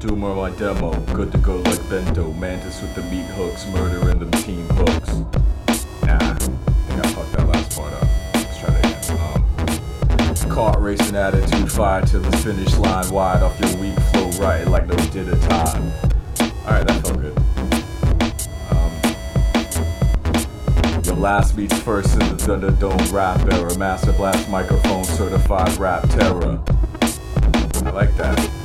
Doomer my demo, good to go like bento. Mantis with the meat hooks, murdering the team hooks. Nah, I think I fucked that last part up. Let's try that again. Um, caught racing attitude, fire to the finish line, wide off your weak flow, right like no did a time. Alright, that felt good. Um, your last beats first in the Thunderdome rap era. Master Blast microphone certified rap terror. I like that.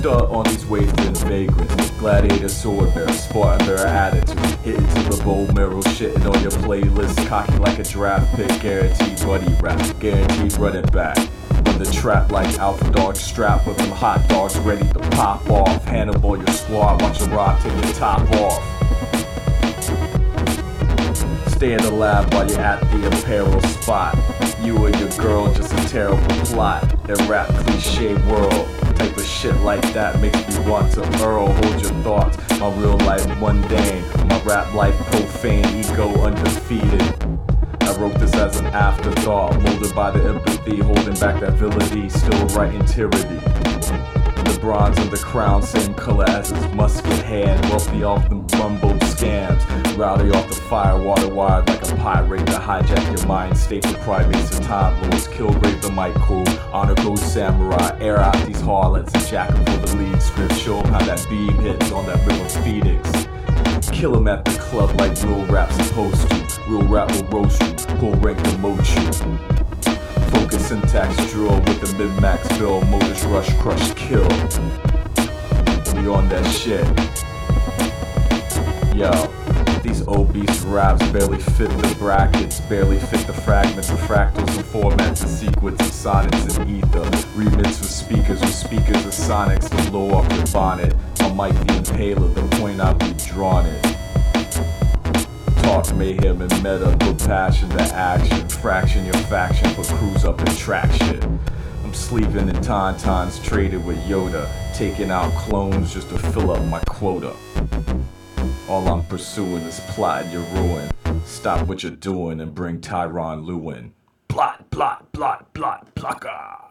Start on these waves in vagrants. Gladiator sword bearer, Spartan bearer attitude. Hitting to the bow mirror, shitting on your playlist. Cocky like a draft pick, guaranteed buddy rap. Guaranteed running back. The trap like Alpha Dog strap with them hot dogs ready to pop off. Hannibal your squad, watch a rock take your top off. Stay in the lab while you're at the apparel spot. You and your girl just a terrible plot. That rap cliche world. Shit like that makes me want to Earl. Hold your thoughts. My real life mundane. My rap life profane. Ego undefeated. I wrote this as an afterthought, molded by the empathy, holding back that villainy, still writing tyranny. The bronze and the crown, same color as his musket hand, wealthy off them mumbo scams, rowdy off the fire, water wired like a pirate to hijack your mind, staple primates and time lords, killgrave the mic cool, honor code samurai, air out these harlots and jack 'em for the lead script, show how that beam hits on that river Phoenix. Kill Kill 'em at the club like real rap supposed to. Real rap will roast you, pull rank demote you. Focus syntax drill with the mid max bill, motors rush, crush, kill. We on that shit. Yo, these obese raps barely fit the brackets, barely fit the fragments of fractals and formats and sequence of sonnets and ether. Remix with speakers with speakers of sonics to blow off your bonnet. My mic the impaler, the point be drawn it. Talk mayhem and meta, put passion to action. Fraction your faction, put crews up in traction. I'm sleeping in tauntauns traded with Yoda, taking out clones just to fill up my quota. All I'm pursuing is plotting your ruin. Stop what you're doing and bring Tyron Lewin. Plot, plot, plot, plot, plucker.